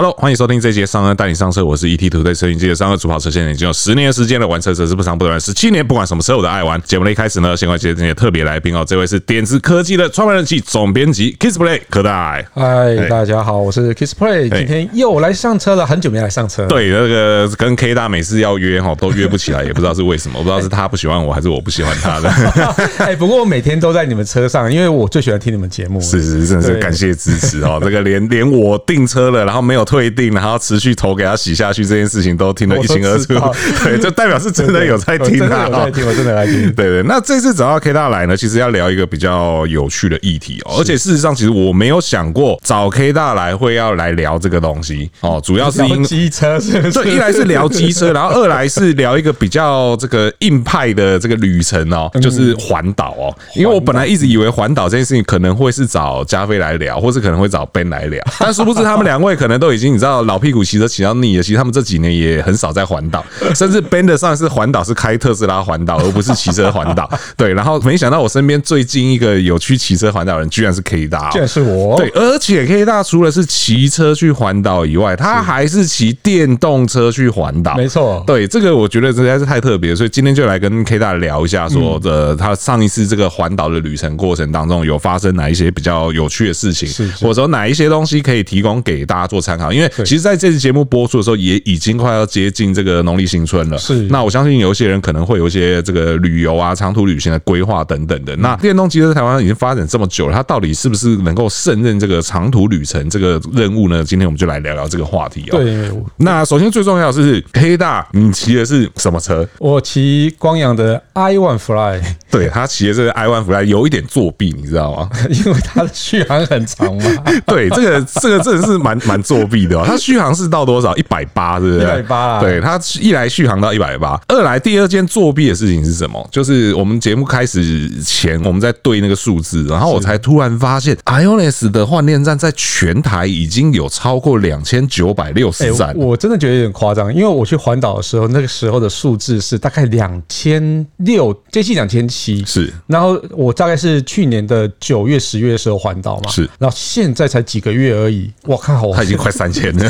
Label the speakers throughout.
Speaker 1: Hello，欢迎收听这节上车带你上车，我是 ETtoday 车云记的上车主跑车，现在已经有十年的时间了，玩车车是不长不短，十七年，不管什么车我都爱玩。节目的一开始呢，先欢迎今天的特别来宾哦，这位是点子科技的创办人及总编辑 KissPlay 柯大。
Speaker 2: 嗨，大家好，我是 KissPlay，今天又来上车了，很久没来上车。
Speaker 1: 对，那个跟 K 大每次要约哈都约不起来，也不知道是为什么，我不知道是他不喜欢我还是我不喜欢他的。
Speaker 2: 哎，不过我每天都在你们车上，因为我最喜欢听你们节目。
Speaker 1: 是是，真的是感谢支持哦，这个连连我订车了，然后没有退订，然后。持续投给他洗下去这件事情都听得一清二楚，对，就代表是真的有在听啊，
Speaker 2: 有在听，我真的在听。
Speaker 1: 对对，那这次找到 K 大来呢，其实要聊一个比较有趣的议题哦，而且事实上，其实我没有想过找 K 大来会要来聊这个东西哦，主要是因为
Speaker 2: 机车，
Speaker 1: 对一来是聊机车，然后二来是聊一个比较这个硬派的这个旅程哦，就是环岛哦，因为我本来一直以为环岛这件事情可能会是找加菲来聊，或是可能会找 Ben 来聊，但殊不知他们两位可能都已经你知道老屁股。骑车骑到腻了，其实他们这几年也很少在环岛，甚至 Ben 的上一次环岛是开特斯拉环岛，而不是骑车环岛。对，然后没想到我身边最近一个有去骑车环岛的人，居然是 K 大，
Speaker 2: 居然是我。
Speaker 1: 对，而且 K 大除了是骑车去环岛以外，他还是骑电动车去环岛。
Speaker 2: 没错，对，
Speaker 1: 这个我觉得实在是太特别，所以今天就来跟 K 大聊一下，说的他上一次这个环岛的旅程过程当中，有发生哪一些比较有趣的事情，或者说哪一些东西可以提供给大家做参考。因为其实在这。这期节目播出的时候，也已经快要接近这个农历新春了。是，那我相信有一些人可能会有一些这个旅游啊、长途旅行的规划等等的。那电动机车在台湾已经发展这么久了，它到底是不是能够胜任这个长途旅程这个任务呢？今天我们就来聊聊这个话题哦。对，那首先最重要的是黑大，你骑的是什么车？
Speaker 2: 我骑光阳的 i One Fly。
Speaker 1: 对，他骑的这个 i One Fly 有一点作弊，你知道吗？
Speaker 2: 因为它的续航很长嘛。
Speaker 1: 对，这个这个真的是蛮蛮作弊的哦。它续航。是到多少？一百八，是不是？一
Speaker 2: 百八啊！
Speaker 1: 对，它一来续航到一百八，二来第二件作弊的事情是什么？就是我们节目开始前，我们在对那个数字，然后我才突然发现，IONIS 的换电站在全台已经有超过两千九百六十站。
Speaker 2: 我真的觉得有点夸张，因为我去环岛的时候，那个时候的数字是大概两千六，接近两千七。是，然后我大概是去年的九月、十月的时候环岛嘛，是，然后现在才几个月而已，我靠，
Speaker 1: 他已经快三千 的。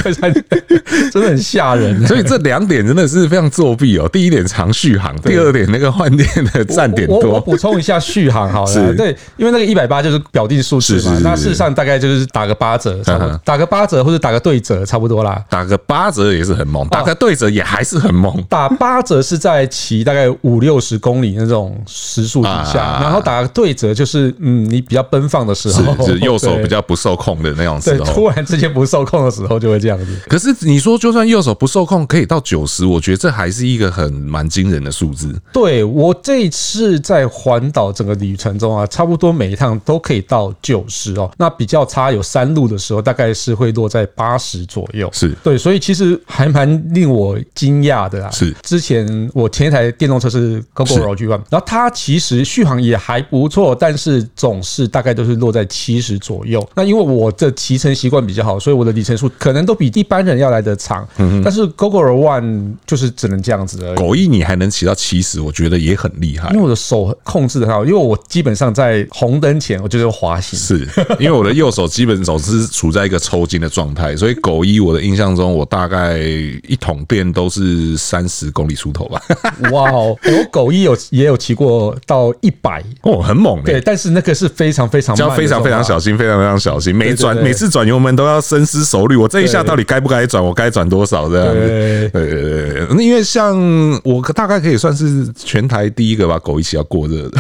Speaker 2: 真的很吓人，
Speaker 1: 所以这两点真的是非常作弊哦。第一点长续航，第二点那个换电的站点多。
Speaker 2: 我补充一下续航好了，对，因为那个一百八就是表定数字嘛，那事实上大概就是打个八折，打个八折或者打个对折差不多啦。
Speaker 1: 打个八折也是很猛，打个对折也还是很猛。
Speaker 2: 打八折是在骑大概五六十公里那种时速底下，然后打个对折就是嗯，你比较奔放的时候，
Speaker 1: 就是右手 比较不受控的那种时候，
Speaker 2: 对，突然之间不受控的时候就会这样子。
Speaker 1: 可是你说，就算右手不受控，可以到九十，我觉得这还是一个很蛮惊人的数字。
Speaker 2: 对，我这一次在环岛整个旅程中啊，差不多每一趟都可以到九十哦。那比较差有山路的时候，大概是会落在八十左右。是对，所以其实还蛮令我惊讶的啊。是之前我前一台电动车是 Gogoro G1，然后它其实续航也还不错，但是总是大概都是落在七十左右。那因为我的骑乘习惯比较好，所以我的里程数可能都比一般人要来的长。嗯但是 Gogoro One 就是只能这样子而已。
Speaker 1: 狗一你还能骑到七十，我觉得也很厉害。
Speaker 2: 因为我的手控制的很好，因为我基本上在红灯前我就是滑行。
Speaker 1: 是因为我的右手基本总是处在一个抽筋的状态，所以狗一我的印象中，我大概一桶电都是三十公里出头吧。
Speaker 2: 哇哦，我狗一有也有骑过到一百
Speaker 1: 哦，很猛。
Speaker 2: 对，但是那个是非常非常慢，
Speaker 1: 要非常非常小心，非常非常小心。每转每次转油门都要深思熟虑，我这一下到底该不该转？我该转多少这样子？对对对，因为像我大概可以算是全台第一个把狗一起要过热的。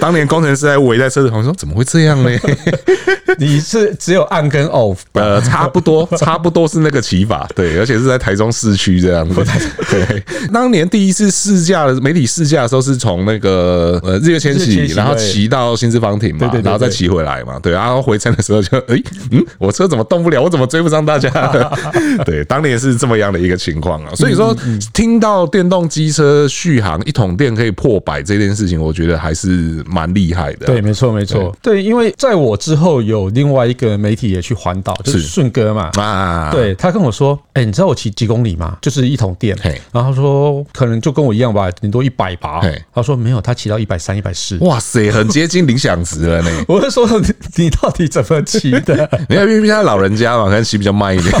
Speaker 1: 当年工程师还围在车子旁说：“怎么会这样呢？”
Speaker 2: 你是只有 on 跟 off，
Speaker 1: 呃，差不多，差不多是那个骑法，对，而且是在台中市区这样子。对，当年第一次试驾的媒体试驾的时候，是从那个呃日月千禧，然后骑到新四方亭嘛，然后再骑回来嘛，对，然后回程的时候就哎，嗯，我车怎么动不了？我怎么追不上大家？对，当年是这么样的一个情况啊。所以说，听到电动机车续航一桶电可以破百这件事情，我觉得还是。蛮厉害的。
Speaker 2: 对，没错，没错。对，因为在我之后有另外一个媒体也去环岛，就是顺哥嘛。啊，对，他跟我说，哎，你知道我骑几公里吗？就是一桶电。然后他说可能就跟我一样吧，顶多一百吧。他说没有，他骑到一百三、一百四。
Speaker 1: 哇塞，很接近理想值了呢。
Speaker 2: 我就说你到底怎么骑的？
Speaker 1: 因为毕竟他老人家嘛，可能骑比较慢一点。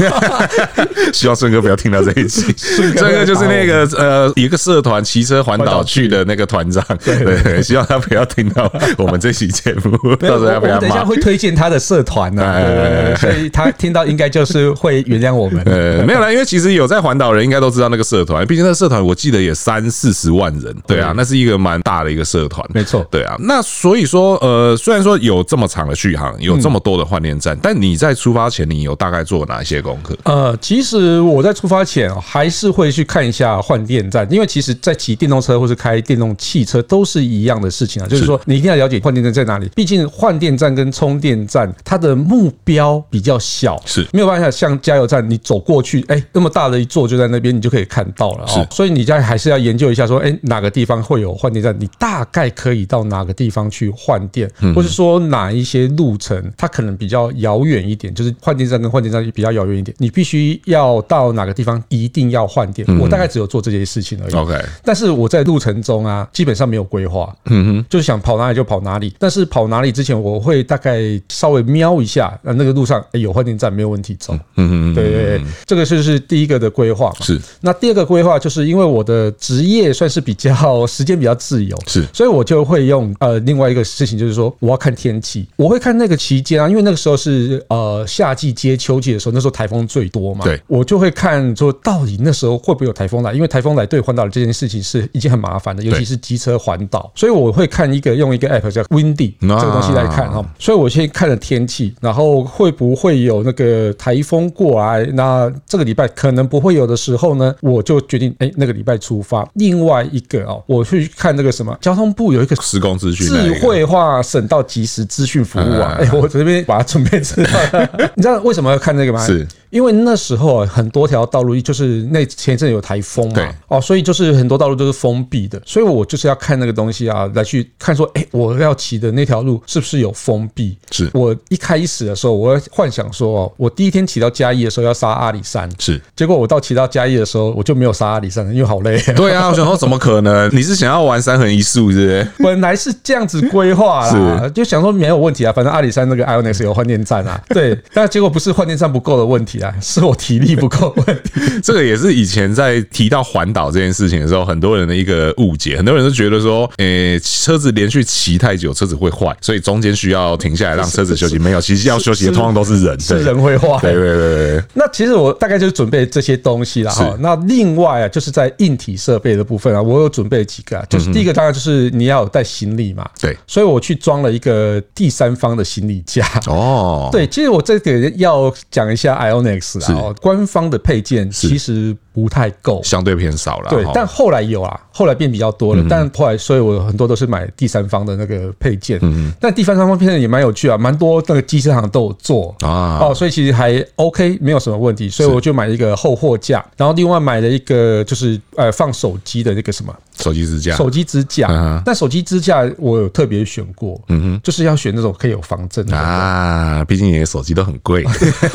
Speaker 1: 希望顺哥不要听到这一集。顺哥就是那个呃，一个社团骑车环岛去的那个团长。对对，希望他不要听到我们这期节目，到时候要不要骂？
Speaker 2: 等一下会推荐他的社团呢，所以他听到应该就是会原谅我们。
Speaker 1: 呃，没有啦，因为其实有在环岛人应该都知道那个社团，毕竟那个社团我记得也三四十万人。对啊，那是一个蛮大的一个社团。
Speaker 2: 没错，
Speaker 1: 对啊。那所以说，呃，虽然说有这么长的续航，有这么多的换电站，但你在出发前，你有大概做哪些功课？
Speaker 2: 呃，其实我在出发前还是会去看一下换电站，因为其实，在骑电动车或是开电动汽车都是一样的事情啊，就是说你一定要了解换电站在哪里。毕竟换电站跟充电站它的目标比较小，
Speaker 1: 是
Speaker 2: 没有办法像加油站，你走过去，哎，那么大的一座就在那边，你就可以看到了。是，所以你家还是要研究一下，说，哎，哪个地方会有换电站，你大概可以到哪个地方去换电，或是说哪一些路程它可能比较遥远一点，就是换电站跟换电站比较遥远一点，你必须要到哪个地方一定要换电。我大概只有做这些事情而已。
Speaker 1: OK，
Speaker 2: 但是我在路程中啊，基本上没有规划，嗯哼，就是想跑哪里就跑哪里。但是跑哪里之前，我会大概稍微瞄一下，那那个路上有换电站没有问题走。嗯嗯，对对对，这个就是第一个的规划。
Speaker 1: 是，
Speaker 2: 那第二个规划就是因为我的职业算是比较时间比较自由，
Speaker 1: 是，
Speaker 2: 所以我就会用呃另外一个事情，就是说我要看天气，我会看那个期间啊，因为那个时候是呃夏季接秋季的时候，那时候台风最多嘛，
Speaker 1: 对，
Speaker 2: 我就会看说到底那时候会不会有台风来，因为台风来对环岛的这件事情是一件很麻烦的，尤其是机车环岛，所以我会看一个用一个 app 叫 Windy 这个东西来看哈，所以我先看了天气，然后会不会有那个台风过来，那这个礼拜可能不会有的时候呢，我就决定哎那个礼拜出发。另外一个哦，我去看那个什么交通部有一个
Speaker 1: 施工资讯
Speaker 2: 智慧化省道即时资讯服务啊，哎，我这边把它准备知道，你知道为什么要看这个吗？
Speaker 1: 是。
Speaker 2: 因为那时候啊，很多条道路就是那前一阵有台风嘛，哦，所以就是很多道路都是封闭的，所以我就是要看那个东西啊，来去看说，哎，我要骑的那条路是不是有封闭？
Speaker 1: 是
Speaker 2: 我一开始的时候，我幻想说，哦，我第一天骑到嘉义的时候要杀阿里山，
Speaker 1: 是，
Speaker 2: 结果我到骑到嘉义的时候，我就没有杀阿里山了，因为好累。
Speaker 1: 对啊，我想说怎么可能？你是想要玩三横一竖是不是？
Speaker 2: 本来是这样子规划啦，就想说没有问题啊，反正阿里山那个 ionix 有换电站啊，对，但结果不是换电站不够的问题啊，是我体。力不够问题，
Speaker 1: 这个也是以前在提到环岛这件事情的时候，很多人的一个误解。很多人都觉得说，诶，车子连续骑太久，车子会坏，所以中间需要停下来让车子休息。没有，其实要休息的通常都是人，
Speaker 2: 是人会坏。
Speaker 1: 对对对对。
Speaker 2: 那其实我大概就是准备这些东西了哈。那另外啊，就是在硬体设备的部分啊，我有准备几个啊，就是第一个当然就是你要有带行李嘛。
Speaker 1: 对，
Speaker 2: 所以我去装了一个第三方的行李架。哦，对，其实我这个要讲一下 IONIQ 啊。官方的配件其实不太够，
Speaker 1: 相对偏少了。
Speaker 2: 对，但后来有啊，后来变比较多了。但后来，所以我很多都是买第三方的那个配件。嗯，但第三方配件也蛮有趣啊，蛮多那个机车行都有做啊。哦，所以其实还 OK，没有什么问题。所以我就买一个后货架，然后另外买了一个就是呃放手机的那个什么。
Speaker 1: 手机支架，
Speaker 2: 手机支架，但手机支架我有特别选过，嗯哼，就是要选那种可以有防震的
Speaker 1: 啊，毕竟你的手机都很贵，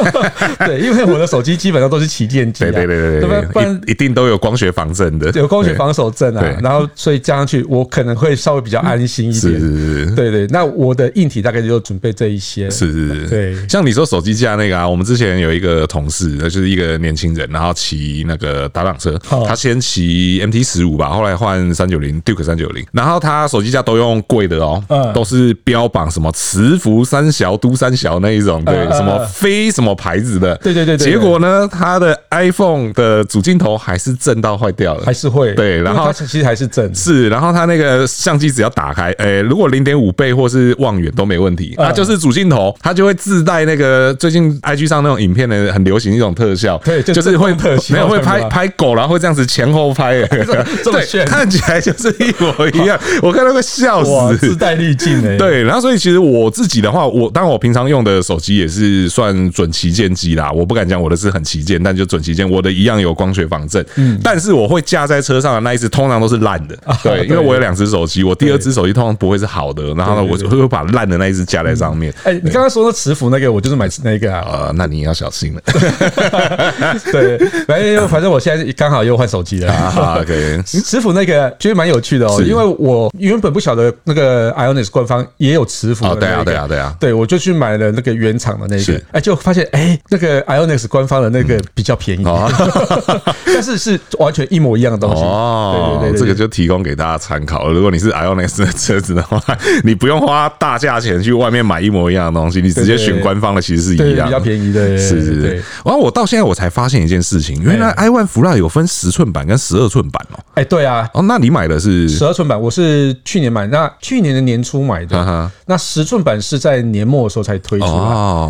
Speaker 2: 对，因为我的手机基本上都是旗舰机，
Speaker 1: 对对对对对，不然一定都有光学防震的，
Speaker 2: 有光学防守震啊，然后所以加上去我可能会稍微比较安心一点，是是是，对对，那我的硬体大概就准备这一些，
Speaker 1: 是是是，
Speaker 2: 对，
Speaker 1: 像你说手机架那个啊，我们之前有一个同事，那就是一个年轻人，然后骑那个打档车，他先骑 MT 十五吧，后来换。三九零 Duke 三九零，然后他手机架都用贵的哦，都是标榜什么磁浮三小、都三小那一种，对，什么非什么牌子的，
Speaker 2: 对对对。
Speaker 1: 结果呢，他的 iPhone 的主镜头还是震到坏掉了，
Speaker 2: 还是会
Speaker 1: 对，然后
Speaker 2: 其实还是震，
Speaker 1: 是，然后它那个相机只要打开，诶，如果零点五倍或是望远都没问题，那就是主镜头它就会自带那个最近 IG 上那种影片的很流行一种特效，
Speaker 2: 对，
Speaker 1: 就是会特效，没有会拍拍狗，然后会这样子前后拍，
Speaker 2: 对，
Speaker 1: 看起来。就是一模一样，我看到会笑死，
Speaker 2: 自带滤镜哎。
Speaker 1: 对，然后所以其实我自己的话，我当然我平常用的手机也是算准旗舰机啦。我不敢讲我的是很旗舰，但就准旗舰，我的一样有光光学防震。嗯，但是我会架在车上的那一只通常都是烂的。对，因为我有两只手机，我第二只手机通常不会是好的。然后呢，我就会把烂的那一只架在上面。
Speaker 2: 哎，你刚刚说的磁浮那个，我就是买那个啊。
Speaker 1: 呃，那你要小心了。
Speaker 2: 对，反正反正我现在刚好又换手机了。
Speaker 1: 啊，可以。
Speaker 2: 磁浮那个其实蛮有趣的哦，因为我原本不晓得那个 Ionix 官方也有磁浮。
Speaker 1: 对啊，对啊，对啊。
Speaker 2: 对，我就去买了那个原厂的那个，哎，就发现哎，那个 Ionix 官方的那个比较便宜，但是是完全一模一样的东西。哦，对对对，
Speaker 1: 这个就提供给大家参考。如果你是 Ionix 的车子的话，你不用花大价钱去外面买一模一样的东西，你直接选官方的，其实是一样，
Speaker 2: 比较便宜的。
Speaker 1: 是是是。然后我到现在我才发现一件事情，原来 iOne Fly 有分十寸版跟十二寸版哦。
Speaker 2: 哎，对啊。
Speaker 1: 哦，那你买的是
Speaker 2: 十二寸版？我是去年买，那去年的年初买的。那十寸版是在年末的时候才推出。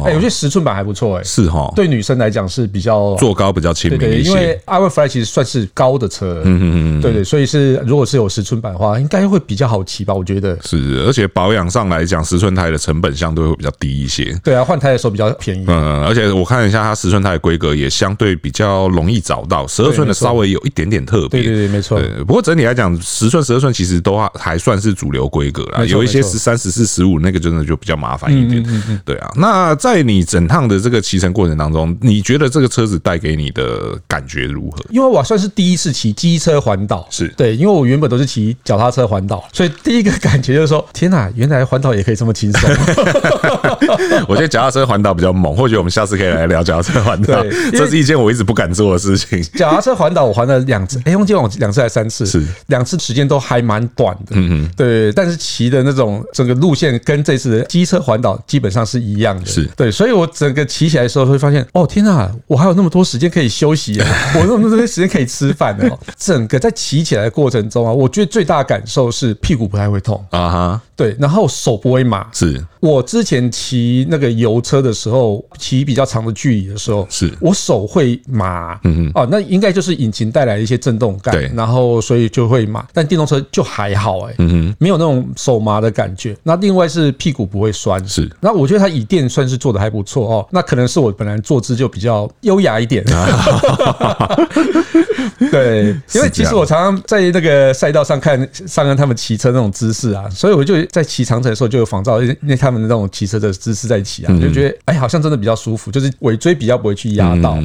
Speaker 2: 哎，有些十寸版还不错，哎。
Speaker 1: 是哈。
Speaker 2: 对女生来讲是比较
Speaker 1: 坐高比较亲民一些。
Speaker 2: 因为 iOne Fly 其实算是高的车。嗯嗯嗯。对对，所以是如果是有十寸版的话，应该会比较好骑吧？我觉得
Speaker 1: 是，而且保养上来讲，十寸胎的成本相对会比较低一些。
Speaker 2: 对啊，换胎的时候比较便宜。
Speaker 1: 嗯，而且我看一下它十寸胎的规格也相对比较容易找到，十二寸的稍微有一点点特别。
Speaker 2: 对对对，没错。
Speaker 1: 不过整体来讲，十寸、十二寸其实都还算是主流规格啦。有一些十三、十四、十五那个真的就比较麻烦一点。对啊，那在你整趟的这个骑乘过程当中，你觉得这个车子带给你的感觉如何？
Speaker 2: 因为我算是第一次骑机车环岛，
Speaker 1: 是
Speaker 2: 对，因为我原本都是骑脚踏车环岛，所以第一个感觉就是说，天哪，原来环岛也可以这么轻松。
Speaker 1: 我觉得脚踏车环岛比较猛，或许我们下次可以来聊脚踏车环岛。这是一件我一直不敢做的事情。
Speaker 2: 脚踏车环岛我环了两次，哎，忘记我两次还是三次？是两次时间都还蛮短的。嗯嗯，对，但是骑的那种整个路线跟这次的机车环岛基本上是一样的。是对，所以我整个骑起来的时候会发现，哦天哪，我还有那么多时间可以休息啊，我有那么多时间可以吃饭的。整个在骑起来的过程中啊，我觉得最大的感受是屁股不太会痛啊哈，对，然后手不会麻。是我之前骑那个油车的时候，骑比较长的距离的时候，是我手会麻。嗯嗯，哦，那应该就是引擎带来的一些震动感，对，然后所以就会麻。但电动车就还好，哎，嗯哼，没有那种手麻的感觉。那另外是屁股不会酸，是。那我觉得它椅垫算是做的还不错哦。那可能是我本来坐姿就比较优雅一点。对，因为其实我常常在那个赛道上看上看他们骑车那种姿势啊，所以我就在骑长城的时候就有仿照那他们的那种骑车的姿势在骑啊，就觉得哎，好像真的比较舒服，就是尾椎比较不会去压到。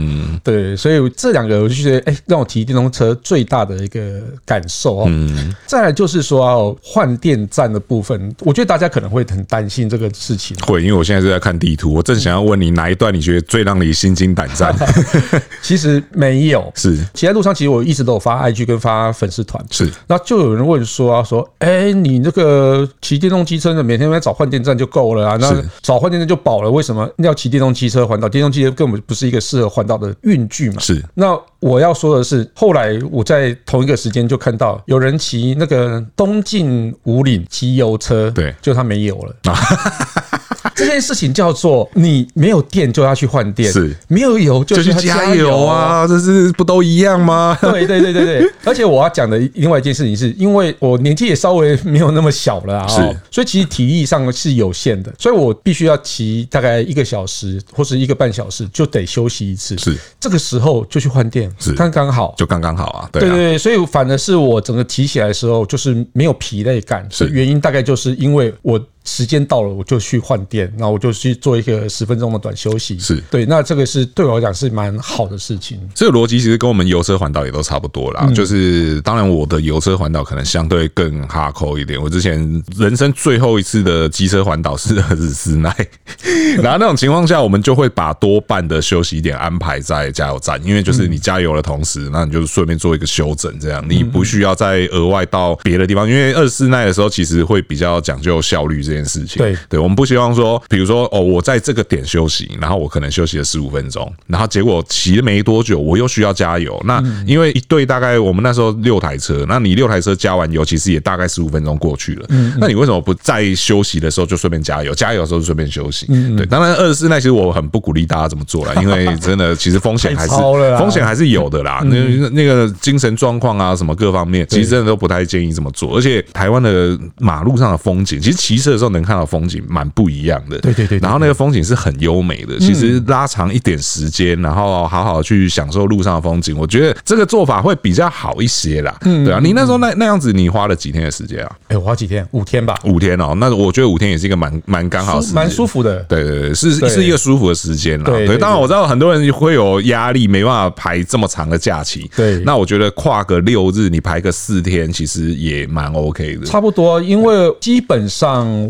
Speaker 2: 对，所以这两个我就觉得哎，让我骑电动车最大的一个感受哦。再来就是说哦，换电站的部分，我觉得大家可能会很担心这个事情。
Speaker 1: 会，因为我现在是在看地图，我正想要问你哪一段你觉得最让你心惊胆战？
Speaker 2: 其实没有，是骑在路上，其实我一直都有发 IG 跟发粉丝团，是，那就有人问说啊，说，哎，你那个骑电动机车的，每天在找换电站就够了啊，那少换电站就饱了，为什么要骑电动汽车环岛？电动汽车根本不是一个适合环岛的运具嘛。是，那我要说的是，后来我在同一个时间就看到有人骑那个东进五岭骑油车，对，就他没油了。这件事情叫做你没有电就要去换电，是没有油就去加油啊，这是不都一样吗？对对对对对，而且我要讲的另外一件事情是，因为我年纪也稍微没有那么小了啊，是，所以其实体力上是有限的，所以我必须要骑大概一个小时或是一个半小时就得休息一次，是。这个时候就去换电，是。刚刚好，就刚刚好啊，对对对，所以反而是我整个骑起来的时候就是没有疲累感，是。原因大概就是因为我。时间到了，我就去换电，然后我就去做一个十分钟的短休息。是对，那这个是对我来讲是蛮好的事情。这个逻辑其实跟我们油车环岛也都差不多啦。就是当然，我的油车环岛可能相对更哈扣一点。我之前人生最后一次的机车环岛是日斯奈，然后那种情况下，我们就会把多半的休息点安排在加油站，因为就是你加油的同时，那你就顺便做一个休整，这样你不需要再额外到别的地方。因为日斯奈的时候，其实会比较讲究效率这件事情，对对，我们不希望说，比如说哦，我在这个点休息，然后我可能休息了十五分钟，然后结果骑了没多久，我又需要加油。那因为一队大概我们那时候六台车，那你六台车加完油，其实也大概十五分钟过去了。那你为什么不在休息的时候就顺便加油？加油的时候就顺便休息？对，当然二十四那其实我很不鼓励大家这么做了，因为真的其实风险还是风险还是有的啦。那那个精神状况啊，什么各方面，其实真的都不太建议这么做。而且台湾的马路上的风景，其实骑车。
Speaker 1: 时候能看到风景蛮不一样的。
Speaker 2: 对对对，
Speaker 1: 然后那个风景是很优美的。其实拉长一点时间，然后好好去享受路上的风景，我觉得这个做法会比较好一些啦。嗯，对啊，你那时候那那样子，你花了几天的时间啊？
Speaker 2: 哎，我花几天？五天吧。
Speaker 1: 五天哦，那我觉得五天也是一个蛮蛮刚好
Speaker 2: 蛮舒服的。
Speaker 1: 对对对，是是一个舒服的时间啦。对，当然我知道很多人会有压力，没办法排这么长的假期。对，那我觉得跨个六日，你排个四天，其实也蛮 OK 的。
Speaker 2: 差不多，因为基本上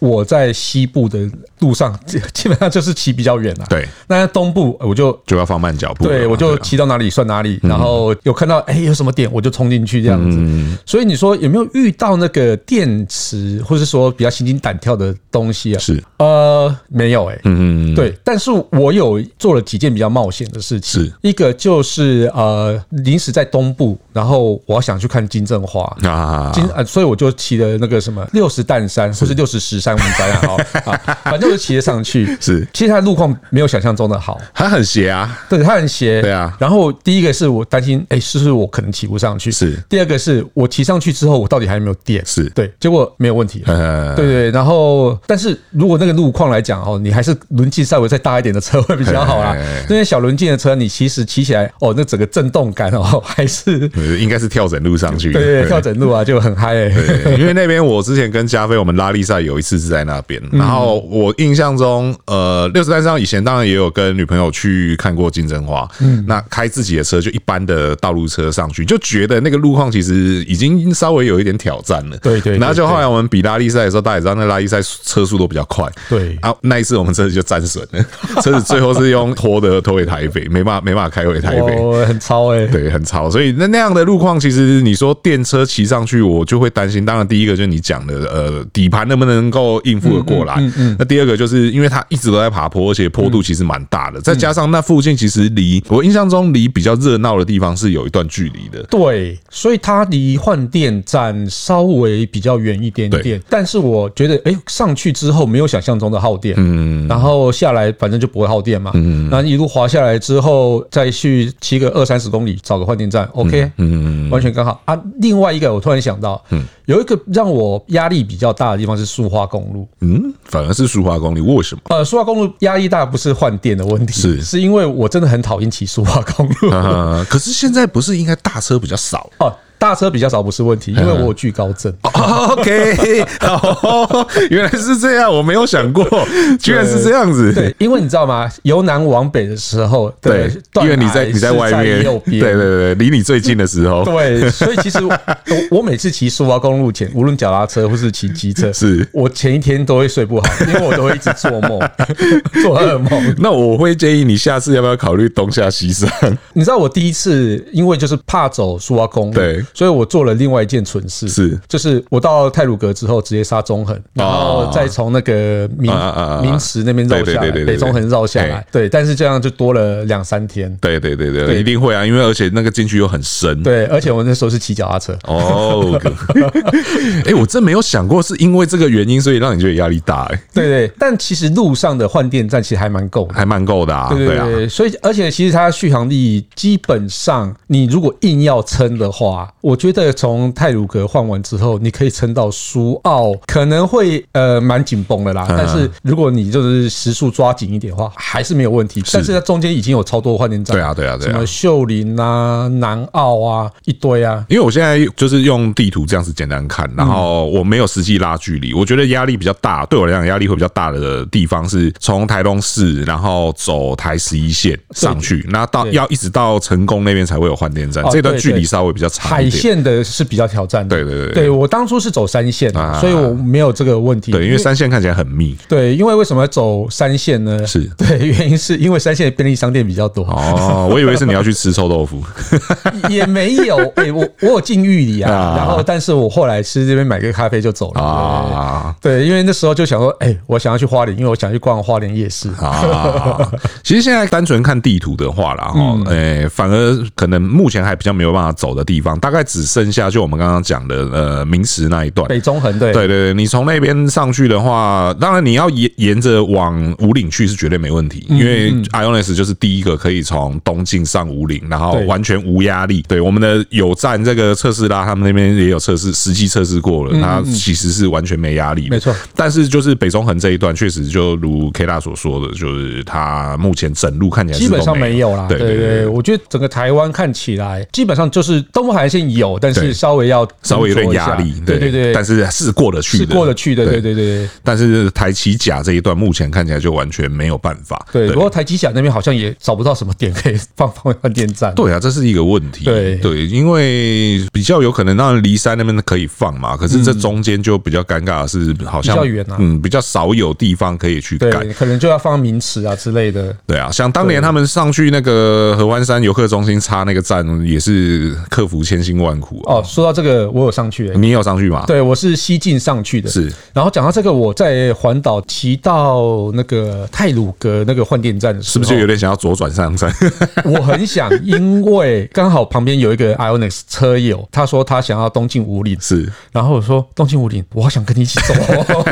Speaker 2: 我在西部的路上，基本上就是骑比较远了。
Speaker 1: 对，
Speaker 2: 那在东部我就
Speaker 1: 就要放慢脚步。
Speaker 2: 对，我就骑到哪里算哪里，然后有看到哎有什么点，我就冲进去这样子。所以你说有没有遇到那个电池，或是说比较心惊胆跳的东西啊？
Speaker 1: 是
Speaker 2: 呃没有哎，嗯嗯对，但是我有做了几件比较冒险的事情。是一个就是呃临时在东部，然后我要想去看金正花啊，金啊，所以我就骑了那个什么六十担山，或是六十石山，我们讲好啊，反正我就骑了上去。是，其实它的路况没有想象中的好，
Speaker 1: 它很斜啊，
Speaker 2: 对，它很斜，
Speaker 1: 对啊。
Speaker 2: 然后第一个是我担心，哎，是不是我可能骑不上去？是。第二个是我骑上去之后，我到底还有没有电？是对，结果没有问题。对对。然后，但是如果那个路况来讲哦，你还是轮径稍微再大一点的车会比较好啦。那些小轮径的车，你其实骑起来哦，那整个震动感哦，还是
Speaker 1: 应该是跳整路上去。
Speaker 2: 对对，跳整路啊，就很嗨。
Speaker 1: 对，因为那边我之前跟加菲我们拉力赛有一次是在那边，然后我印象中，呃，六十担山以前当然也有跟女朋友去看过金针花，嗯，那开自己的车就一般的道路车上去，就觉得那个路况其实已经稍微有一点挑战了。对对。然后就后来我们比拉力赛的时候，大家也知道那拉力赛车速都比较快。对。啊，那一次我们车子就战损了，车子最后是用拖的拖回台北，没办法没办法开回台北。
Speaker 2: 哦，很超哎。
Speaker 1: 对，很超。所以那那样的路况，其实你说电车骑上去，我就会担心。当然，第一个就是你讲的，呃，底盘能不能够应付的过来？嗯嗯。那第二个就是因为它一直都在爬坡，而且坡度其实蛮大的，再加上那附近其实离我印象中离比较热闹的地方是有一段距离的。
Speaker 2: 对，所以它离换电站稍微比较远一点点。但是我觉得，哎，上去之后没有想象中的耗电。嗯。然后下来反正就不会耗电嘛。嗯。那一路滑下来之后，再去骑个二三十公里，找个换电站，OK。嗯。完全刚好啊。另外一个，我突然想到，嗯，有一个让我压力比较大的地方是苏花公路。
Speaker 1: 嗯，反而是苏花公路，为什么？
Speaker 2: 呃，苏花公路压力大不是换电的问题，是是因为我真的很讨厌骑苏花公路。
Speaker 1: 啊，可是现在不是应该大车比较少哦？
Speaker 2: 大车比较少不是问题，因为我有惧高症。
Speaker 1: OK，哦，原来是这样，我没有想过，居然是这样子。
Speaker 2: 对，因为你知道吗？由南往北的时候，对，
Speaker 1: 因为你在你在外面，对对对，离你最近的时候，
Speaker 2: 对，所以其实我我每次骑苏花公路前，无论脚踏车或是骑机车，是我前一天都会睡不好，因为我都会一直做梦，做噩梦。
Speaker 1: 那我会建议你下次要不要考虑东下西上？
Speaker 2: 你知道我第一次因为就是怕走苏花公路，对。所以我做了另外一件蠢事，是就是我到泰鲁阁之后直接杀中横，然后再从那个明明池那边绕下来，北中横绕下来，对，但是这样就多了两三天。
Speaker 1: 对对对对，一定会啊，因为而且那个进去又很深。
Speaker 2: 对，而且我那时候是骑脚踏车。
Speaker 1: 哦，哎，我真没有想过是因为这个原因，所以让你觉得压力大。哎，
Speaker 2: 对对，但其实路上的换电站其实还蛮够的，
Speaker 1: 还蛮够的啊。对对对，
Speaker 2: 所以而且其实它续航力基本上，你如果硬要撑的话。我觉得从泰鲁格换完之后，你可以撑到苏澳，可能会呃蛮紧绷的啦。但是如果你就是时速抓紧一点的话，还是没有问题。但是它中间已经有超多换电站，对啊对啊对啊，什么秀林啊、南澳啊一堆啊。
Speaker 1: 因为我现在就是用地图这样子简单看，然后我没有实际拉距离，我觉得压力比较大。对我来讲，压力会比较大的地方是从台东市，然后走台十一线上去，那到要一直到成功那边才会有换电站，这段距离稍微比较长。
Speaker 2: 线的是比较挑战的，对对对，对我当初是走三线啊，所以我没有这个问题。
Speaker 1: 对，因为三线看起来很密。
Speaker 2: 对，因为为什么要走三线呢？是 对，原因是因为三线的便利商店比较多。
Speaker 1: 哦，我以为是你要去吃臭豆腐，
Speaker 2: 也没有。哎，我我有进玉里啊，然后但是我后来是这边买个咖啡就走了啊。对，因为那时候就想说，哎，我想要去花莲，因为我想去逛花莲夜市啊。
Speaker 1: 其实现在单纯看地图的话啦，哈，哎，反而可能目前还比较没有办法走的地方，大概。概只剩下就我们刚刚讲的呃明石那一段。
Speaker 2: 北中横对。
Speaker 1: 对对对，你从那边上去的话，当然你要沿沿着往五岭去是绝对没问题，因为 Ionis 就是第一个可以从东进上五岭，然后完全无压力。对。我们的有站这个特斯拉，他们那边也有测试，实际测试过了，它其实是完全没压力的，
Speaker 2: 没错。
Speaker 1: 但是就是北中横这一段，确实就如 K 大所说的，就是它目前整路看起来
Speaker 2: 基本上没有啦。对对对，我觉得整个台湾看起来基本上就是东部海岸线有，但是稍微要
Speaker 1: 稍微有点压力。对对对，但是是过得去的，
Speaker 2: 是过得去的。对对对。
Speaker 1: 但是台七甲这一段目前看起来就完全没有办法。
Speaker 2: 对，不过台七甲那边好像也找不到什么点可以放放换电站。
Speaker 1: 对啊，这是一个问题。对对，因为比较有可能让离山那边可以放嘛，可是这中间就比较尴尬的是，好像比较远啊，嗯，比较少有地方可以去改，
Speaker 2: 可能就要放名池啊之类的。
Speaker 1: 对啊，像当年他们上去那个合欢山游客中心插那个站，也是克服千辛万苦。
Speaker 2: 哦，说到这个，我有上去，
Speaker 1: 你有上去吗？
Speaker 2: 对，我是西进上去的。
Speaker 1: 是，
Speaker 2: 然后讲到这个，我在环岛骑到那个泰鲁阁那个换电站的时候，
Speaker 1: 是不是就有点想要左转上山？
Speaker 2: 我很想，因为刚好旁边有一个 Ionix 车友，他说他想要东进五岭，
Speaker 1: 是，
Speaker 2: 然后我说东进五岭，我好想跟你一起走，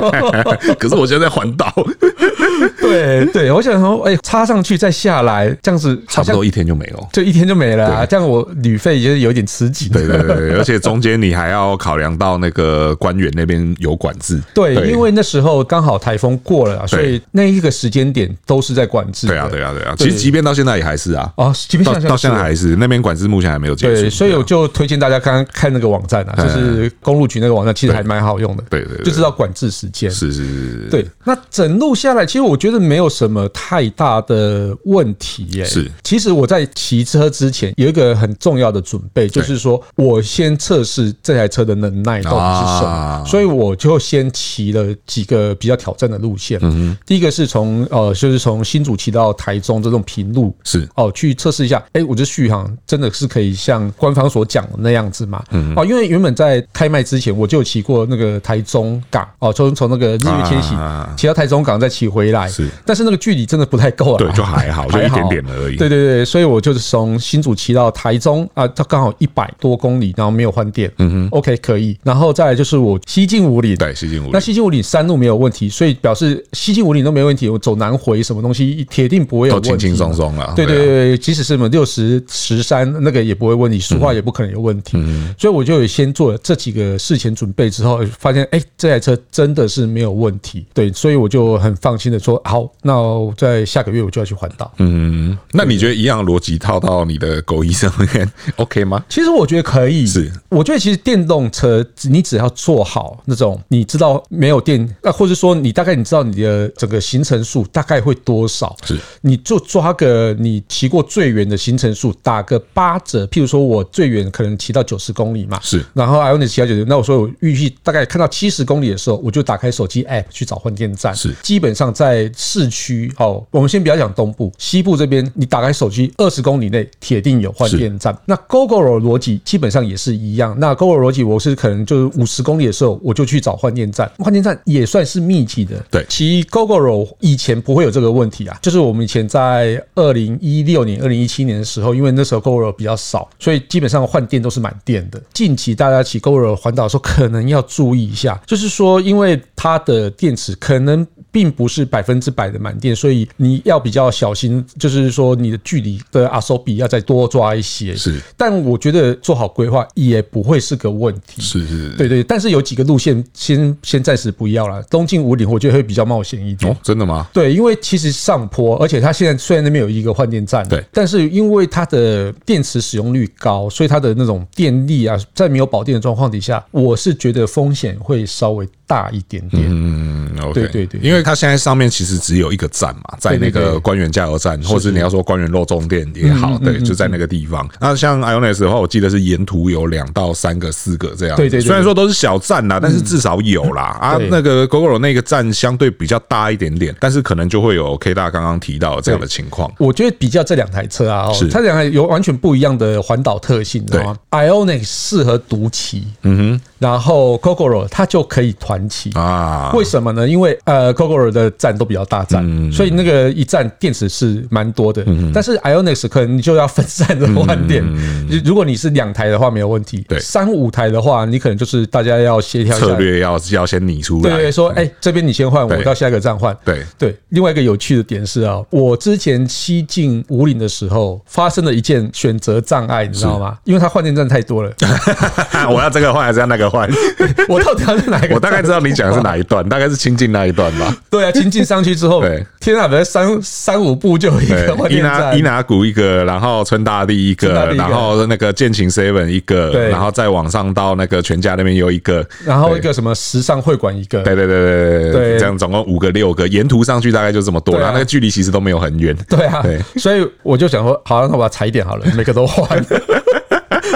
Speaker 1: 可是我现在在环岛。
Speaker 2: 对对，我想说，哎，插上去再下来，这样子
Speaker 1: 差不多一天就没了，
Speaker 2: 就一天就没了啊！这样我旅费就是有点吃紧。
Speaker 1: 对对对，而且中间你还要考量到那个官员那边有管制。
Speaker 2: 对，因为那时候刚好台风过了，所以那一个时间点都是在管制。
Speaker 1: 对啊对啊对啊，其实即便到现在也还是啊。
Speaker 2: 哦，即便到
Speaker 1: 到现在还是那边管制，目前还没有结束。
Speaker 2: 对，所以我就推荐大家刚刚看那个网站啊，就是公路局那个网站，其实还蛮好用的。
Speaker 1: 对对，
Speaker 2: 就知道管制时间。
Speaker 1: 是是是。
Speaker 2: 对，那整路下来，其实我觉得没有什么太大的问题耶。
Speaker 1: 是，
Speaker 2: 其实我在骑车之前有一个很重要的准备，就是说我先测试这台车的能耐到底是什么，所以我就先骑了几个比较挑战的路线。嗯，第一个是从呃，就是从新竹骑到台中这种平路，
Speaker 1: 是。
Speaker 2: 哦，去测试一下，哎，我这续航真的是可以像官方所讲的那样子吗？嗯，哦，因为原本在开卖之前我就骑过那个台中港，哦，从从那个日月天喜骑到台中港再骑回来，是，但是那个距离真的不太够了，
Speaker 1: 对，就还好，就一点点而已。
Speaker 2: 对对对，所以我就是从新竹骑到台中啊，它刚好一百多公里，然后没有换电，嗯哼，OK 可以。然后再来就是我西进五里，
Speaker 1: 对，西进五里，
Speaker 2: 那西进五里山路没有问题，所以表示西进五里都没问题，我走南回什么东西铁定不会有问题，
Speaker 1: 轻轻松松了。
Speaker 2: 对对对，即使是什么六十十三那个也不会问题，苏花也不可能有问题。嗯，所以我就有先做了这几个事前准备之后，发现哎，这台车真的是没有问题。对，所以我就很放心的说，好，那我在下个月我就要去环岛。
Speaker 1: 嗯，那你觉得一样逻辑套到你的狗医上面 OK 吗？
Speaker 2: 其实我觉得可以。是，我觉得其实电动车你只要做好那种，你知道没有电，那或者说你大概你知道你的整个行程数大概会多少？是，你就抓个你骑过最远的行程数，打个八折。譬如说我最远可能骑到九十公里嘛，是。然后 Ionis 骑到九十，那我说我预计大概看到七十公里的时候，我就打开手机 App 去找换电站。是，基本上在市区哦，我们先不要讲东部，西部这边你打开手机，二十公里内铁定有换电站。那 Gogoro 逻辑基本上也是一样。那 Gogoro 逻辑，我是可能就是五十公里的时候，我就去找换电站。换电站也算是密集的。对，骑 Gogoro 以前不会有这个问题啊，就是我们以前在二零一六年、二零一七年的时候，因为那时候 Gogoro 比较少，所以基本上换电都是满电的。近期大家骑 Gogoro 环岛的时候，可能要注意一下，就是说，因为它的电池可能。并不是百分之百的满电，所以你要比较小心，就是说你的距离的阿索比要再多抓一些。是，但我觉得做好规划也不会是个问题。是是，对对。但是有几个路线先先暂时不要了。东进五岭我觉得会比较冒险一点。哦，真的吗？对，因为其实上坡，而且它现在虽然那边有一个换电站，对，但是因为它的电池使用率高，所以它的那种电力啊，在没有保电的状况底下，我是觉得风险会稍微大一点点。嗯，OK，对对对，因为。它现在上面其实只有一个站嘛，在那个官员加油站，或者你要说官员肉粽店也好，对，就在那个地方。那像 Ionis 的话，我记得是沿途有两到三个、四个这样。对对，虽然说都是小站啦，但是至少有啦。啊，那个 Gogoro 那个站相对比较大一点点，但是可能就会有 K 大刚刚提到的这样的情况。我觉得比较这两台车啊，是它两台有完全不一样的环岛特性，对吗？Ionis 适合独骑，嗯哼，然后 Gogoro 它就可以团传奇啊。为什么呢？因为呃，Gogoro 的站都比较大站，嗯、所以那个一站电池是蛮多的。嗯、但是 Ionix 可能你就要分散的换电。嗯、如果你是两台的话没有问题，对，三五台的话，你可能就是大家要协调
Speaker 1: 策略要要先拟出来。
Speaker 2: 对，说哎、欸，这边你先换，我到下一个站换。对对。另外一个有趣的点是啊，我之前西进五岭的时候发生了一件选择障碍，你知道吗？因为它换电站太多了。
Speaker 1: 我要这个换还是要那个换？
Speaker 2: 我到底要是哪一个？
Speaker 1: 我大概知道你讲的是哪一段，大概是清境那一段吧。
Speaker 2: 对啊，清境上去之后，对，天啊，本来三三五步就一个换电站，
Speaker 1: 伊拿谷一个，然后春大地一个，然后那个建琴 seven 一个，然后再往上到那个全家那边又一个，
Speaker 2: 然后一个什么时尚会馆一个，
Speaker 1: 对对对对对，这样总共五个六个，沿途上去大概就这么多，然后那个距离其实都没有很远。
Speaker 2: 对啊，对，所以我就想说，好，那我把它踩点好了，每个都换。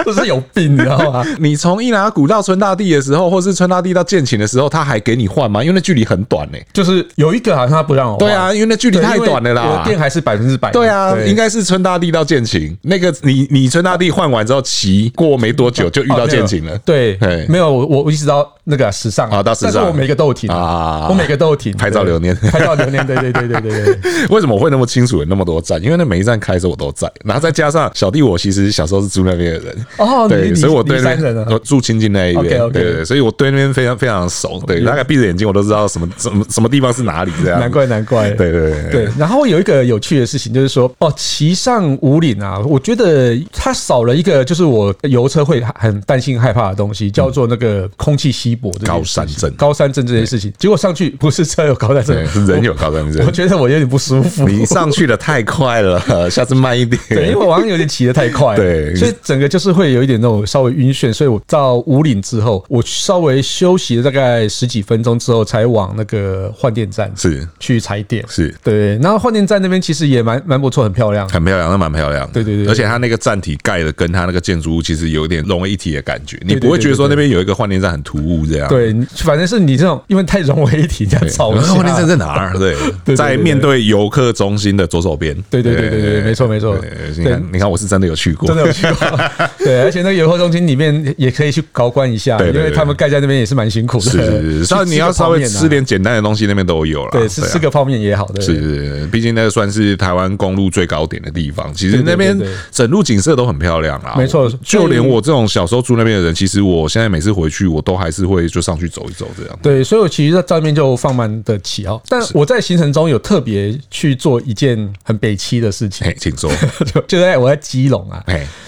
Speaker 2: 不是有病，你知道吗？
Speaker 1: 你从伊那谷到春大地的时候，或是春大地到建琴的时候，他还给你换吗？因为那距离很短呢、欸。
Speaker 2: 就是有一个好像他不让我换。
Speaker 1: 对啊，因为那距离太短了啦。
Speaker 2: 电还是百分之百。
Speaker 1: 对啊，应该是春大地到建琴。那个你你春大地换完之后，骑过没多久就遇到建琴了。对，
Speaker 2: 没有我我一直到那个时尚
Speaker 1: 啊，到时尚，但
Speaker 2: 是我每个都有停啊，我每个都有停。
Speaker 1: 拍照留念，
Speaker 2: 拍照留念，对对对对对对。
Speaker 1: 为什么我会那么清楚有那么多站？因为那每一站开的时候我都在，然后再加上小弟我其实小时候是住那边的人哦，对。所以我对那边，我住亲近那一边，对对，所以我对那边非常非常熟，对，大概闭着眼睛我都知道什么什么什么地方是哪里这样。
Speaker 2: 难怪难怪，对对对。然后有一个有趣的事情就是说，哦，骑上五岭啊，我觉得它少了一个，就是我油车会很担心害怕的东西，叫做那个空气稀薄的
Speaker 1: 高山症。
Speaker 2: 高山症这件事情，结果上去不是车有高山症，
Speaker 1: 是人有高山症。
Speaker 2: 我觉得我有点不舒服。
Speaker 1: 你上去的太快了，下次慢一点。
Speaker 2: 对，因为我好像有点骑的太快，对，所以整个就是会有一点那种稍微晕眩，所以我到五岭之后，我稍微休息了大概十几分钟之后，才往那个换电站是去踩点，是对。然后换电站那边其实也蛮蛮不错，很漂亮，
Speaker 1: 很漂亮，那蛮漂亮。
Speaker 2: 对对对，
Speaker 1: 而且它那个站体盖的跟它那个建筑物其实有点融为一体的感觉，你不会觉得说那边有一个换电站很突兀这样。
Speaker 2: 对，反正是你这种因为太融为一体这样吵。
Speaker 1: 换电站在哪儿？对，在面对游客中心的左手边。
Speaker 2: 对对对对对，没错没错。
Speaker 1: 你看，你看，我是真的有去过，
Speaker 2: 真的有去过。对，而且那个游客中心里面也可以去高观一下，因为他们盖在那边也是蛮辛苦的。是是是，
Speaker 1: 你要稍微吃点简单的东西，那边都有了。
Speaker 2: 对，吃吃个泡面也好的。
Speaker 1: 是是，毕竟那个算是台湾公路最高点的地方。其实那边整路景色都很漂亮啊。
Speaker 2: 没错，
Speaker 1: 就连我这种小时候住那边的人，其实我现在每次回去，我都还是会就上去走一走这样。
Speaker 2: 对，所以我其实在那边就放慢的骑哦。但我在行程中有特别去做一件很北七的事情。
Speaker 1: 请说。
Speaker 2: 就就在我在基隆啊。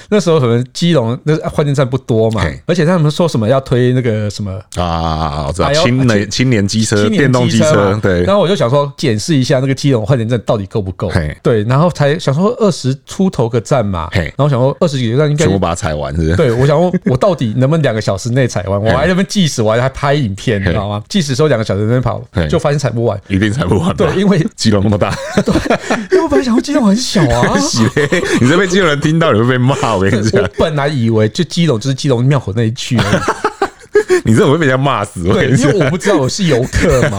Speaker 2: 那时候可能基隆那换电站不多嘛，而且他们说什么要推那个什么
Speaker 1: 啊，我知道青年青年机车、电动机车，对。
Speaker 2: 然后我就想说检视一下那个基隆换电站到底够不够，对。然后才想说二十出头个站嘛，然后想说二十几个站应该全
Speaker 1: 部把它踩完，是不是？
Speaker 2: 对，我想说 我到底能不能两个小时内踩完？我还在那边计时，我还还拍影片，你知道吗？计时说两个小时在那跑，就发现踩不完，
Speaker 1: 一定踩不完。
Speaker 2: 对，因为
Speaker 1: 基隆那么大，
Speaker 2: 对，因为我本来想说基隆很小啊，
Speaker 1: 你这边基隆人听到你会被骂，我跟你讲。
Speaker 2: 我本来以为就基隆就是基隆庙口那一区而已。
Speaker 1: 你这会被人家骂死。
Speaker 2: 对，因为我不知道我是游客嘛。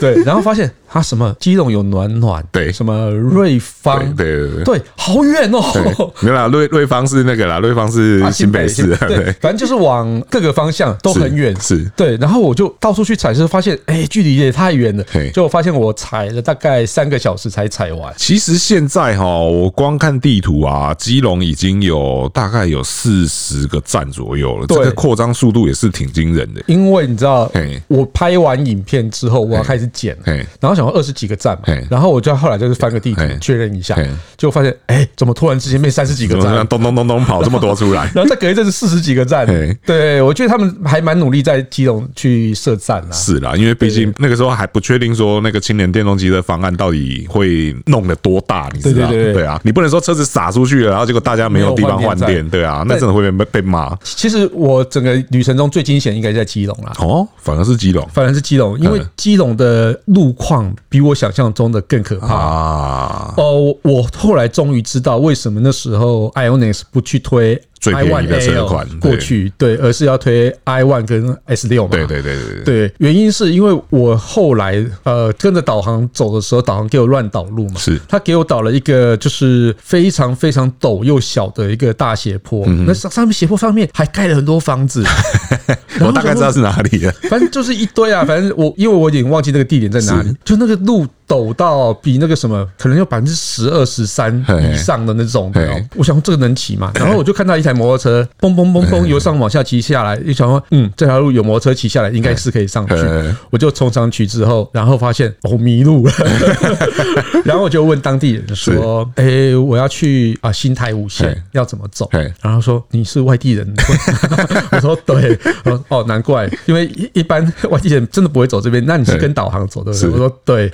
Speaker 2: 对，然后发现他什么基隆有暖暖，对，什么瑞芳，对对对，对，好远哦。
Speaker 1: 没有啦，瑞瑞芳是那个啦，瑞芳是新北市。对，
Speaker 2: 反正就是往各个方向都很远。是，对。然后我就到处去踩，是发现哎，距离也太远了。就我发现我踩了大概三个小时才踩完。
Speaker 1: 其实现在哈，我光看地图啊，基隆已经有大概有四十个站左右了。这个扩张速度也是挺惊人的。
Speaker 2: 因为你知道，我拍完影片之后，我要开始剪，然后想说二十几个站嘛，然后我就后来就是翻个地图确认一下，就发现哎，怎么突然之间变三十几个站，
Speaker 1: 咚咚咚咚跑这么多出来，
Speaker 2: 然后再隔一阵子四十几个站，对，我觉得他们还蛮努力在基隆去设站啊。
Speaker 1: 是啦，因为毕竟那个时候还不确定说那个青年电动机的方案到底会弄得多大，你知道？对啊，你不能说车子撒出去了，然后结果大家没有地方换电，对啊，那真的会被被骂。
Speaker 2: 其实我整个旅程中最惊险应该在基隆啦。
Speaker 1: 哦，反而是基隆，
Speaker 2: 反而是基隆，因为基隆的路况比我想象中的更可怕啊！哦，我后来终于知道为什么那时候 Ionix 不去推
Speaker 1: 最便宜的车款
Speaker 2: 过去，对，而是要推 i one 跟 S 六嘛。
Speaker 1: 对对对对
Speaker 2: 对，原因是因为我后来呃跟着导航走的时候，导航给我乱导路嘛，
Speaker 1: 是。
Speaker 2: 他给我导了一个就是非常非常陡又小的一个大斜坡，那上上面斜坡上面还盖了很多房子，
Speaker 1: 我大概知道是哪里了，
Speaker 2: 反正就是一堆啊，反正我因为我已经忘记那个地点在哪里，就那个路。陡到比那个什么可能有百分之十二十三以上的那种，我想这个能骑吗？然后我就看到一台摩托车嘣嘣嘣嘣由上往下骑下来，一想说嗯，这条路有摩托车骑下来应该是可以上去。我就冲上去之后，然后发现我迷路了，然后我就问当地人说：“哎，我要去啊新台五线要怎么走？”然后说：“你是外地人？” 我说：“对。”哦，难怪，因为一一般外地人真的不会走这边。那你是跟导航走对不对？我说：“对。”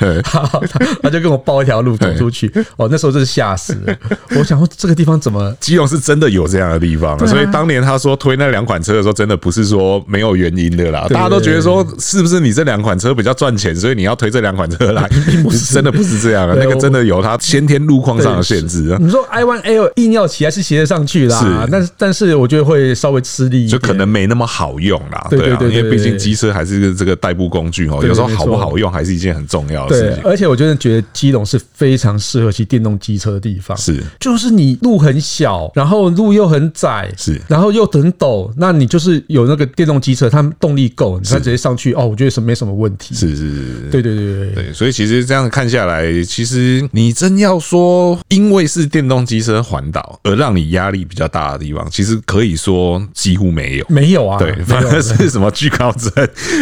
Speaker 2: 他 他就跟我报一条路走出去哦，那时候真是吓死了。我想说这个地方怎么？
Speaker 1: 基隆是真的有这样的地方，所以当年他说推那两款车的时候，真的不是说没有原因的啦。大家都觉得说是不是你这两款车比较赚钱，所以你要推这两款车来？并 不是，真的不是这样的。那个真的有它先天路况上的限制啊。
Speaker 2: 你说 i one l 硬要骑还是骑得上去啦？是，但是但是我觉得会稍微吃力，
Speaker 1: 就可能没那么好用啦。对啊，因为毕竟机车还是这个代步工具哦，有时候好不好用还是一件很重要的事情。
Speaker 2: 而且我真的觉得基隆是非常适合骑电动机车的地方，
Speaker 1: 是，
Speaker 2: 就是你路很小，然后路又很窄，
Speaker 1: 是，
Speaker 2: 然后又很陡，那你就是有那个电动机车，它动力够，你直接上去哦，我觉得是没什么问题，
Speaker 1: 是是是，
Speaker 2: 对对对对
Speaker 1: 对，所以其实这样看下来，其实你真要说，因为是电动机车环岛而让你压力比较大的地方，其实可以说几乎没有，
Speaker 2: 没有啊，
Speaker 1: 对，反而是什么惧高症、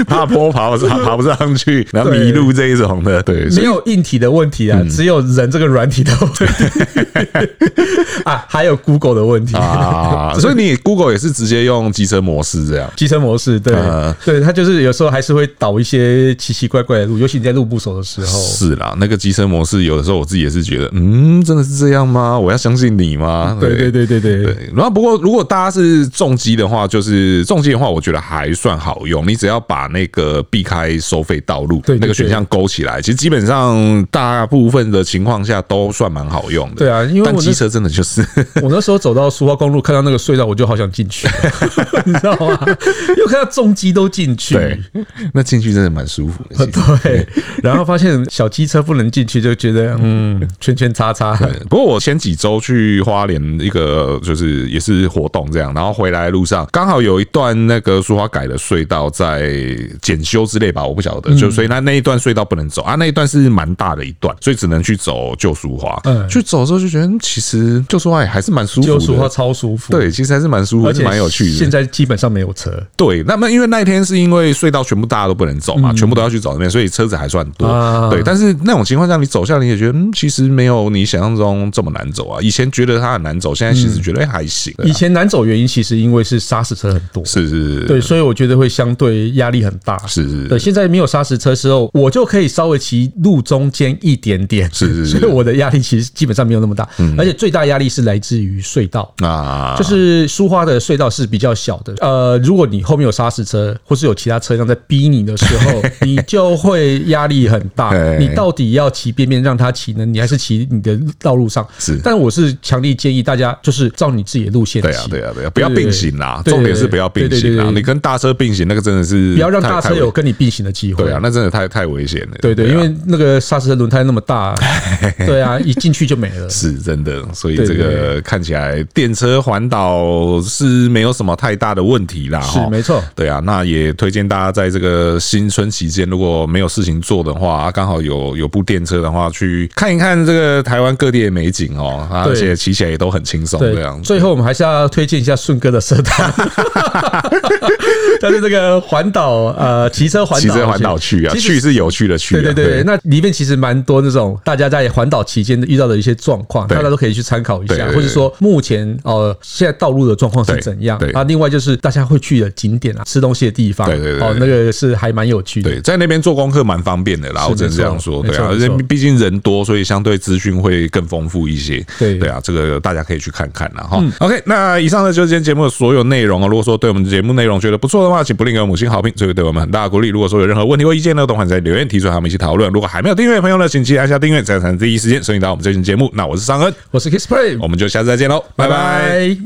Speaker 1: 怕坡爬爬爬不上去，然后迷路这一种的，对，
Speaker 2: 没有硬体的问题啊，只有人这个软体的问题 啊，还有 Google 的问题
Speaker 1: 啊，所以你 Google 也是直接用机车模式这样，
Speaker 2: 机车模式对，对，它就是有时候还是会导一些奇奇怪怪的路，尤其你在路不熟的时候。
Speaker 1: 是啦，那个机车模式有的时候我自己也是觉得，嗯，真的是这样吗？我要相信你吗？
Speaker 2: 对对对对对对。
Speaker 1: 然后不过如果大家是重机的话，就是重机的话，我觉得还算好用，你只要把那个避开收费道路那个选项勾起来，其实基本上大。部分的情况下都算蛮好用的。
Speaker 2: 对啊，因为我
Speaker 1: 机车真的就是
Speaker 2: 我那时候走到苏花公路，看到那个隧道，我就好想进去，你知道吗？又看到重机都进去，
Speaker 1: 对，那进去真的蛮舒服的。
Speaker 2: 对，然后发现小机车不能进去，就觉得嗯，圈圈叉叉。
Speaker 1: 不过我前几周去花莲一个就是也是活动这样，然后回来的路上刚好有一段那个苏花改的隧道在检修之类吧，我不晓得，就所以那那一段隧道不能走啊，那一段是蛮大的一段。所以只能去走旧书花，嗯，去走的时候就觉得其实旧书花也还是蛮舒服的，
Speaker 2: 旧书花超舒服，
Speaker 1: 对，其实还是蛮舒服，而且蛮有趣的。
Speaker 2: 现在基本上没有车，
Speaker 1: 对，那么因为那一天是因为隧道全部大家都不能走嘛，全部都要去走那边，所以车子还算多，对。但是那种情况下，你走下来你也觉得，嗯，其实没有你想象中这么难走啊。以前觉得它很难走，现在其实觉得还行。
Speaker 2: 以前难走原因其实因为是砂石车很多，
Speaker 1: 是是
Speaker 2: 是，对，所以我觉得会相对压力很大，
Speaker 1: 是是。
Speaker 2: 对，现在没有砂石车之后，我就可以稍微骑路中间一点点，
Speaker 1: 是是。
Speaker 2: 所以我的压力其实基本上没有那么大，而且最大压力是来自于隧道啊，就是苏花的隧道是比较小的。呃，如果你后面有砂石车或是有其他车辆在逼你的时候，你就会压力很大。你到底要骑边边让他骑呢，你还是骑你的道路上？是，但我是强烈建议大家就是照你自己的路线骑。
Speaker 1: 对啊，对啊，对啊，不要并行啦。重点是不要并行啊！你跟大车并行，那个真的是
Speaker 2: 不要让大车有跟你并行的机会。
Speaker 1: 对啊，那真的太太危险了。
Speaker 2: 对对，因为那个砂石车轮胎那么大。对啊，一进去就没了，
Speaker 1: 是真的。所以这个看起来电车环岛是没有什么太大的问题啦。
Speaker 2: 是没错，
Speaker 1: 对啊，那也推荐大家在这个新春期间，如果没有事情做的话，刚好有有部电车的话，去看一看这个台湾各地的美景哦，而且骑起来也都很轻松。这样，
Speaker 2: 最后我们还是要推荐一下顺哥的社团，但是这个环岛呃骑车环岛，骑车环岛
Speaker 1: 去啊，去是有趣的去。
Speaker 2: 对对对，那里面其实蛮多那种大家在环岛期间遇到的一些状况，大家都可以去参考一下，或者说目前呃现在道路的状况是怎样啊？另外就是大家会去的景点啊，吃东西的地方，对对对，哦，那个是还蛮有趣的。
Speaker 1: 对，在那边做功课蛮方便的啦，我只能这样说。对啊，而且毕竟人多，所以相对资讯会更丰富一些。对对啊，这个大家可以去看看啦哈。OK，那以上呢就是今天节目的所有内容啊。如果说对我们的节目内容觉得不错的话，请不吝给我们五星好评，这个对我们很大的鼓励。如果说有任何问题或意见呢，都欢迎在留言提出，和我们一起讨论。如果还没有订阅的朋友呢，请记得按下订阅，这样才能第一时间收听到我们最新节目。那我是尚恩，
Speaker 2: 我是 Kisplay，
Speaker 1: 我们就下次再见喽，拜拜。